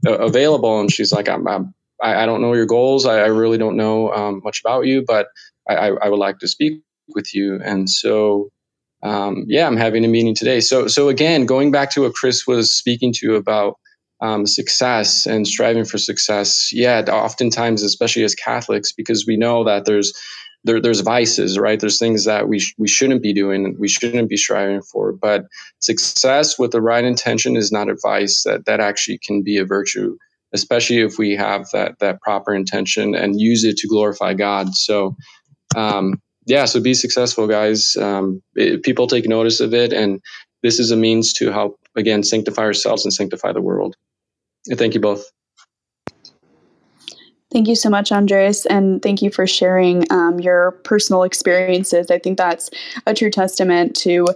available. And she's like, I'm, I'm I, don't know your goals. I, I really don't know much about you, but I, I would like to speak with you. And so um, yeah, I'm having a meeting today. So, so again, going back to what Chris was speaking to about um, success and striving for success, yeah, oftentimes, especially as Catholics, because we know that there's there, there's vices, right? There's things that we sh- we shouldn't be doing, we shouldn't be striving for. But success with the right intention is not a vice. That that actually can be a virtue, especially if we have that that proper intention and use it to glorify God. So, um, yeah, so be successful, guys. Um, it, people take notice of it, and this is a means to help again sanctify ourselves and sanctify the world. And thank you both. Thank you so much, Andres, and thank you for sharing um, your personal experiences. I think that's a true testament to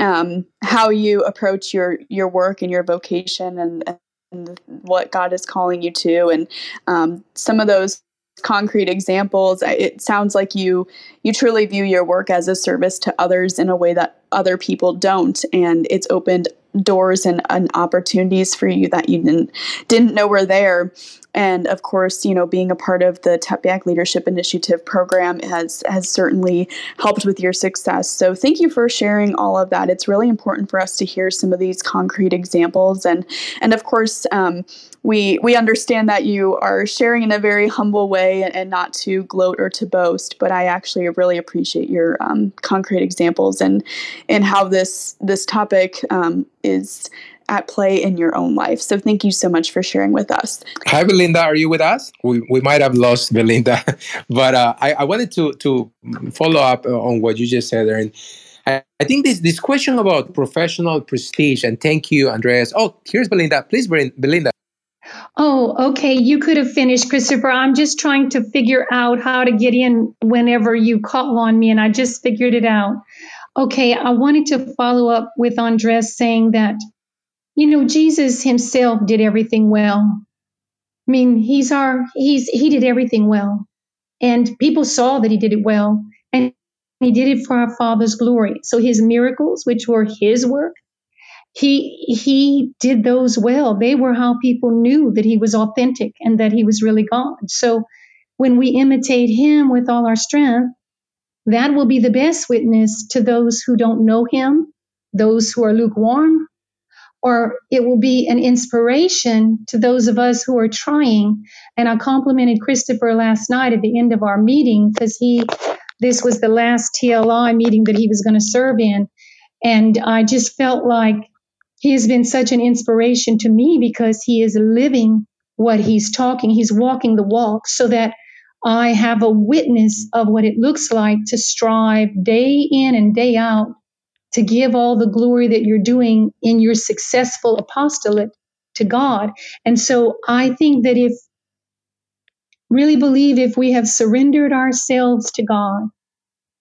um, how you approach your your work and your vocation and, and what God is calling you to. And um, some of those concrete examples, it sounds like you you truly view your work as a service to others in a way that other people don't, and it's opened doors and, and opportunities for you that you didn't didn't know were there and of course you know being a part of the Tepeyac Leadership Initiative program has has certainly helped with your success. So thank you for sharing all of that. It's really important for us to hear some of these concrete examples. And and of course um, we we understand that you are sharing in a very humble way and, and, not to gloat or to boast but I actually really appreciate your um, concrete examples and and how this this topic um, is at play in your own life. So thank you so much for sharing with us. Hi, Belinda. Are you with us? We, we might have lost Belinda, but uh, I, I wanted to, to follow up on what you just said there. And I, I think this, this question about professional prestige, and thank you, Andreas. Oh, here's Belinda. Please, Belinda. Oh, okay. You could have finished, Christopher. I'm just trying to figure out how to get in whenever you call on me, and I just figured it out. Okay, I wanted to follow up with Andres saying that you know, Jesus himself did everything well. I mean, he's our he's he did everything well. And people saw that he did it well. And he did it for our Father's glory. So his miracles, which were his work, he he did those well. They were how people knew that he was authentic and that he was really God. So when we imitate him with all our strength, that will be the best witness to those who don't know him, those who are lukewarm, or it will be an inspiration to those of us who are trying. And I complimented Christopher last night at the end of our meeting because he, this was the last TLI meeting that he was going to serve in. And I just felt like he has been such an inspiration to me because he is living what he's talking. He's walking the walk so that I have a witness of what it looks like to strive day in and day out to give all the glory that you're doing in your successful apostolate to God. And so I think that if really believe if we have surrendered ourselves to God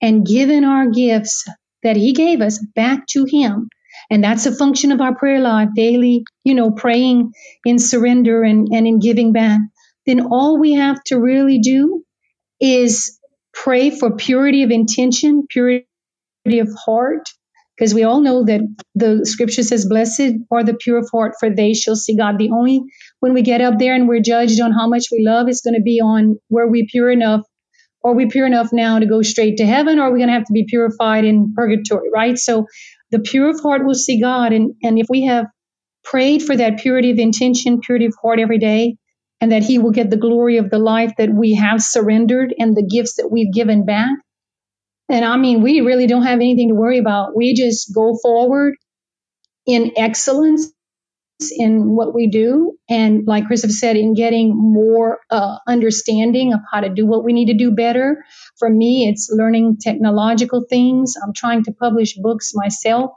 and given our gifts that He gave us back to Him, and that's a function of our prayer life daily, you know, praying in surrender and, and in giving back, then all we have to really do is pray for purity of intention, purity of heart, because we all know that the scripture says, Blessed are the pure of heart, for they shall see God. The only when we get up there and we're judged on how much we love, it's going to be on were we pure enough, are we pure enough now to go straight to heaven, or are we going to have to be purified in purgatory, right? So the pure of heart will see God. And, and if we have prayed for that purity of intention, purity of heart every day, and that He will get the glory of the life that we have surrendered and the gifts that we've given back, and I mean, we really don't have anything to worry about. We just go forward in excellence in what we do. And like Chris Christopher said, in getting more uh, understanding of how to do what we need to do better. For me, it's learning technological things. I'm trying to publish books myself.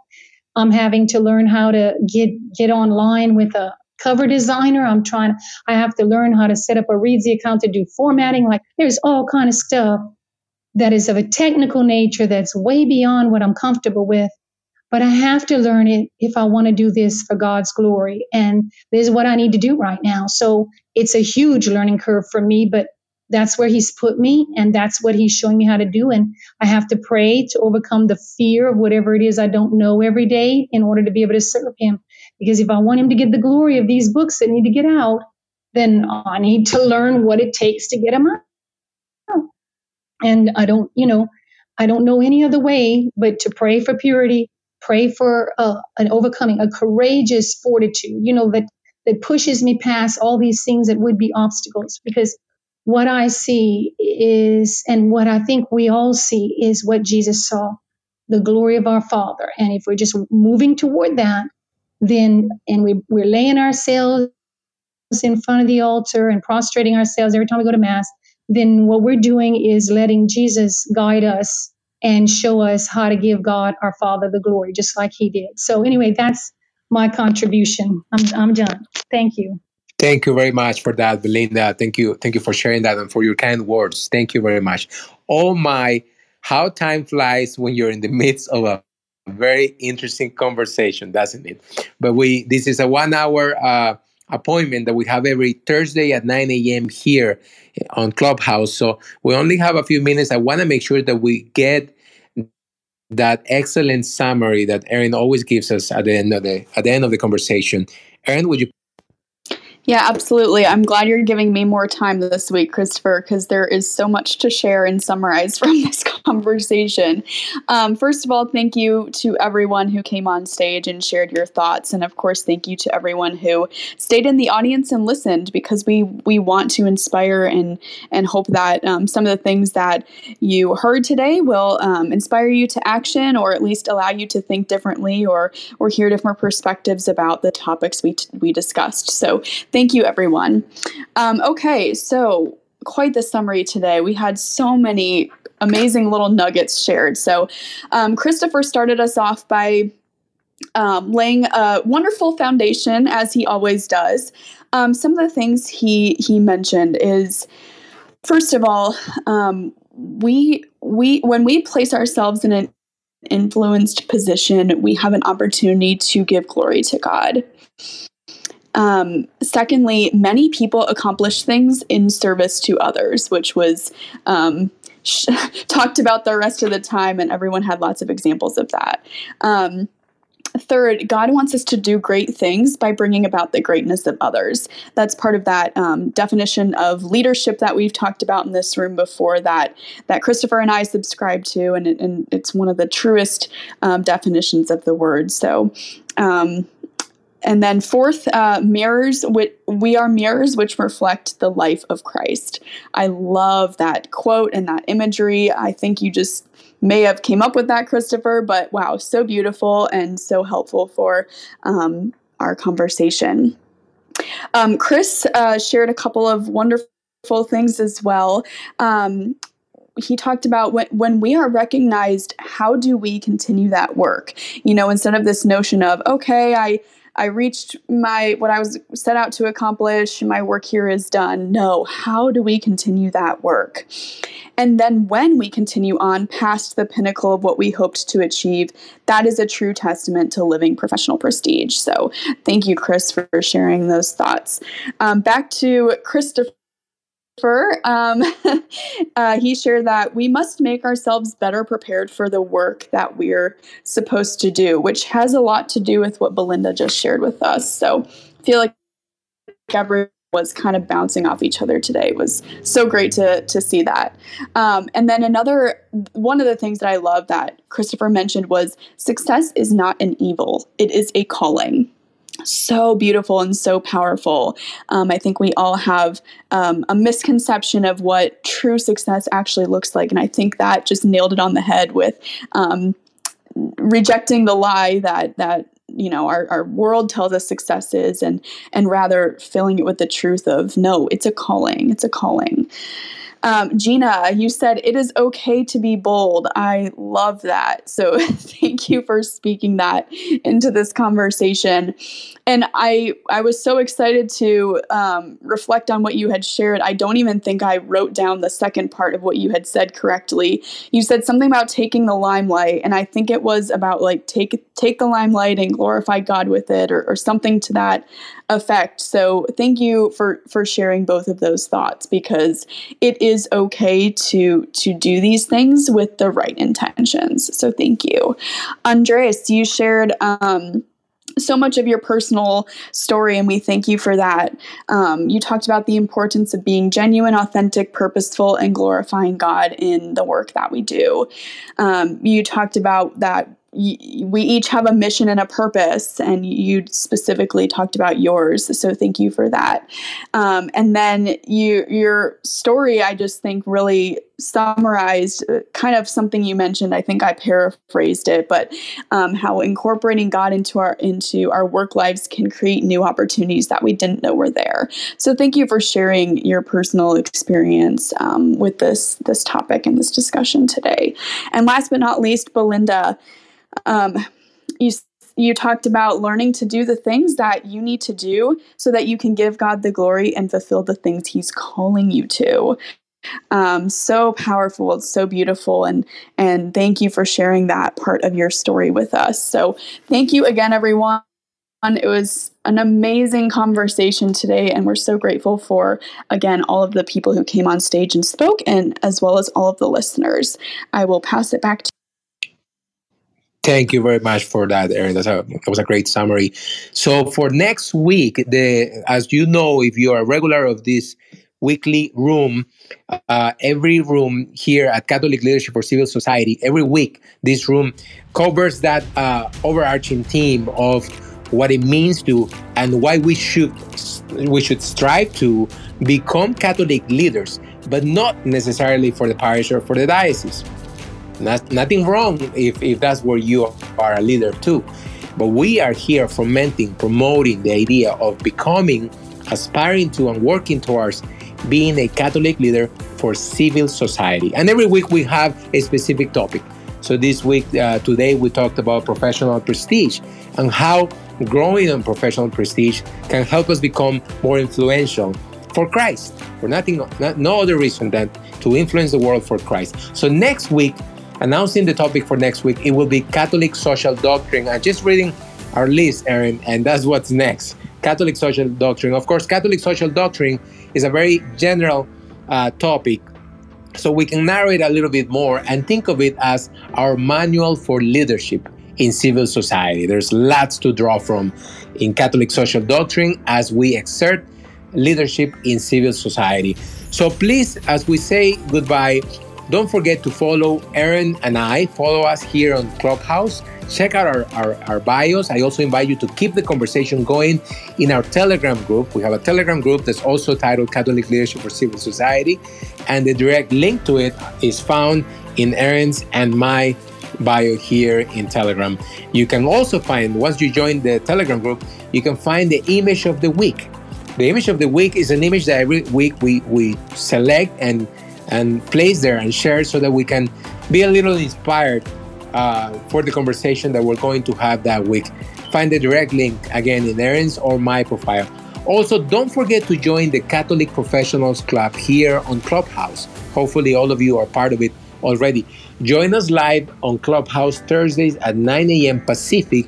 I'm having to learn how to get get online with a cover designer. I'm trying. I have to learn how to set up a Reedsy account to do formatting. Like there's all kind of stuff that is of a technical nature that's way beyond what I'm comfortable with. But I have to learn it if I want to do this for God's glory. And this is what I need to do right now. So it's a huge learning curve for me, but that's where He's put me. And that's what He's showing me how to do. And I have to pray to overcome the fear of whatever it is I don't know every day in order to be able to serve Him. Because if I want Him to get the glory of these books that need to get out, then I need to learn what it takes to get them out. And I don't, you know, I don't know any other way but to pray for purity, pray for uh, an overcoming, a courageous fortitude, you know, that, that pushes me past all these things that would be obstacles because what I see is, and what I think we all see is what Jesus saw the glory of our Father. And if we're just moving toward that, then, and we, we're laying ourselves in front of the altar and prostrating ourselves every time we go to Mass, then what we're doing is letting Jesus guide us and show us how to give God our Father the glory, just like He did. So, anyway, that's my contribution. I'm, I'm done. Thank you. Thank you very much for that, Belinda. Thank you. Thank you for sharing that and for your kind words. Thank you very much. Oh my, how time flies when you're in the midst of a very interesting conversation, doesn't it? But we this is a one hour uh, appointment that we have every Thursday at 9 a.m. here on Clubhouse. So we only have a few minutes. I want to make sure that we get that excellent summary that Erin always gives us at the end of the at the end of the conversation. Erin, would you yeah, absolutely. I'm glad you're giving me more time this week, Christopher, because there is so much to share and summarize from this conversation. Um, first of all, thank you to everyone who came on stage and shared your thoughts, and of course, thank you to everyone who stayed in the audience and listened, because we we want to inspire and and hope that um, some of the things that you heard today will um, inspire you to action, or at least allow you to think differently, or or hear different perspectives about the topics we t- we discussed. So. Thank you, everyone. Um, okay, so quite the summary today. We had so many amazing little nuggets shared. So, um, Christopher started us off by um, laying a wonderful foundation, as he always does. Um, some of the things he he mentioned is, first of all, um, we we when we place ourselves in an influenced position, we have an opportunity to give glory to God. Um, secondly, many people accomplish things in service to others, which was um, sh- talked about the rest of the time, and everyone had lots of examples of that. Um, third, God wants us to do great things by bringing about the greatness of others. That's part of that um, definition of leadership that we've talked about in this room before. That that Christopher and I subscribe to, and, and it's one of the truest um, definitions of the word. So. Um, and then fourth, uh, mirrors. We are mirrors which reflect the life of Christ. I love that quote and that imagery. I think you just may have came up with that, Christopher. But wow, so beautiful and so helpful for um, our conversation. Um, Chris uh, shared a couple of wonderful things as well. Um, he talked about when, when we are recognized, how do we continue that work? You know, instead of this notion of, okay, I I reached my what I was set out to accomplish, my work here is done. No, how do we continue that work? And then when we continue on past the pinnacle of what we hoped to achieve, that is a true testament to living professional prestige. So thank you, Chris, for sharing those thoughts. Um, back to Christopher um, uh, he shared that we must make ourselves better prepared for the work that we're supposed to do, which has a lot to do with what Belinda just shared with us. So I feel like everyone was kind of bouncing off each other today. It was so great to to see that. Um, and then another one of the things that I love that Christopher mentioned was success is not an evil; it is a calling so beautiful and so powerful. Um, I think we all have um, a misconception of what true success actually looks like. And I think that just nailed it on the head with um, rejecting the lie that, that, you know our, our world tells us success is and and rather filling it with the truth of no it's a calling it's a calling um, Gina, you said it is okay to be bold. I love that. So thank you for speaking that into this conversation. And I I was so excited to um, reflect on what you had shared. I don't even think I wrote down the second part of what you had said correctly. You said something about taking the limelight, and I think it was about like take take the limelight and glorify God with it, or, or something to that effect. So thank you for for sharing both of those thoughts because it is okay to to do these things with the right intentions. So thank you, Andres. You shared. Um, so much of your personal story, and we thank you for that. Um, you talked about the importance of being genuine, authentic, purposeful, and glorifying God in the work that we do. Um, you talked about that we each have a mission and a purpose, and you specifically talked about yours. So thank you for that. Um, and then you, your story, I just think really summarized uh, kind of something you mentioned. I think I paraphrased it, but um, how incorporating God into our into our work lives can create new opportunities that we didn't know were there. So thank you for sharing your personal experience um, with this this topic and this discussion today. And last but not least, Belinda um, you you talked about learning to do the things that you need to do so that you can give God the glory and fulfill the things He's calling you to. Um, so powerful, so beautiful, and and thank you for sharing that part of your story with us. So thank you again, everyone. It was an amazing conversation today, and we're so grateful for, again, all of the people who came on stage and spoke, and as well as all of the listeners. I will pass it back to Thank you very much for that, Erin. That's a, that was a great summary. So for next week, the as you know, if you are a regular of this weekly room, uh, every room here at Catholic Leadership for Civil Society, every week, this room covers that uh, overarching theme of what it means to and why we should we should strive to become Catholic leaders, but not necessarily for the parish or for the diocese. Not, nothing wrong if, if that's where you are a leader too. But we are here fomenting, promoting the idea of becoming, aspiring to, and working towards being a Catholic leader for civil society. And every week we have a specific topic. So this week, uh, today, we talked about professional prestige and how growing in professional prestige can help us become more influential for Christ, for nothing, not, no other reason than to influence the world for Christ. So next week, announcing the topic for next week. It will be Catholic social doctrine. I'm just reading our list, Erin, and that's what's next. Catholic social doctrine. Of course, Catholic social doctrine is a very general uh, topic, so we can narrow it a little bit more and think of it as our manual for leadership in civil society. There's lots to draw from in Catholic social doctrine as we exert leadership in civil society. So please, as we say goodbye, don't forget to follow Erin and I. Follow us here on Clubhouse. Check out our, our, our, bios. I also invite you to keep the conversation going in our Telegram group. We have a Telegram group that's also titled Catholic Leadership for Civil Society. And the direct link to it is found in Erin's and my bio here in Telegram. You can also find, once you join the Telegram group, you can find the image of the week. The image of the week is an image that every week we, we select and and place there and share so that we can be a little inspired uh, for the conversation that we're going to have that week. Find the direct link again in Erin's or my profile. Also, don't forget to join the Catholic Professionals Club here on Clubhouse. Hopefully, all of you are part of it already. Join us live on Clubhouse Thursdays at 9 a.m. Pacific.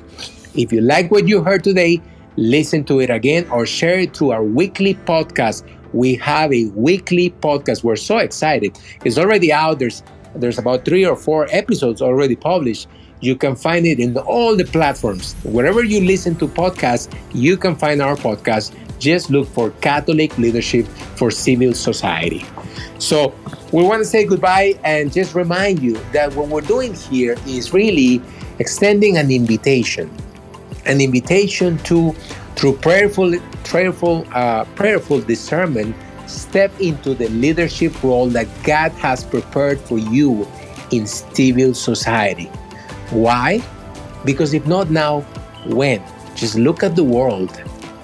If you like what you heard today, listen to it again or share it through our weekly podcast we have a weekly podcast. We're so excited. It's already out. There's there's about three or four episodes already published. You can find it in all the platforms. Wherever you listen to podcasts, you can find our podcast. Just look for Catholic Leadership for Civil Society. So we want to say goodbye and just remind you that what we're doing here is really extending an invitation, an invitation to through prayerful, prayerful, uh, prayerful discernment, step into the leadership role that God has prepared for you in civil society. Why? Because if not now, when? Just look at the world.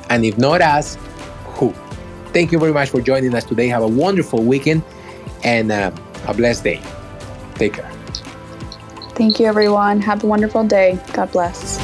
And if not us, who? Thank you very much for joining us today. Have a wonderful weekend and uh, a blessed day. Take care. Thank you, everyone. Have a wonderful day. God bless.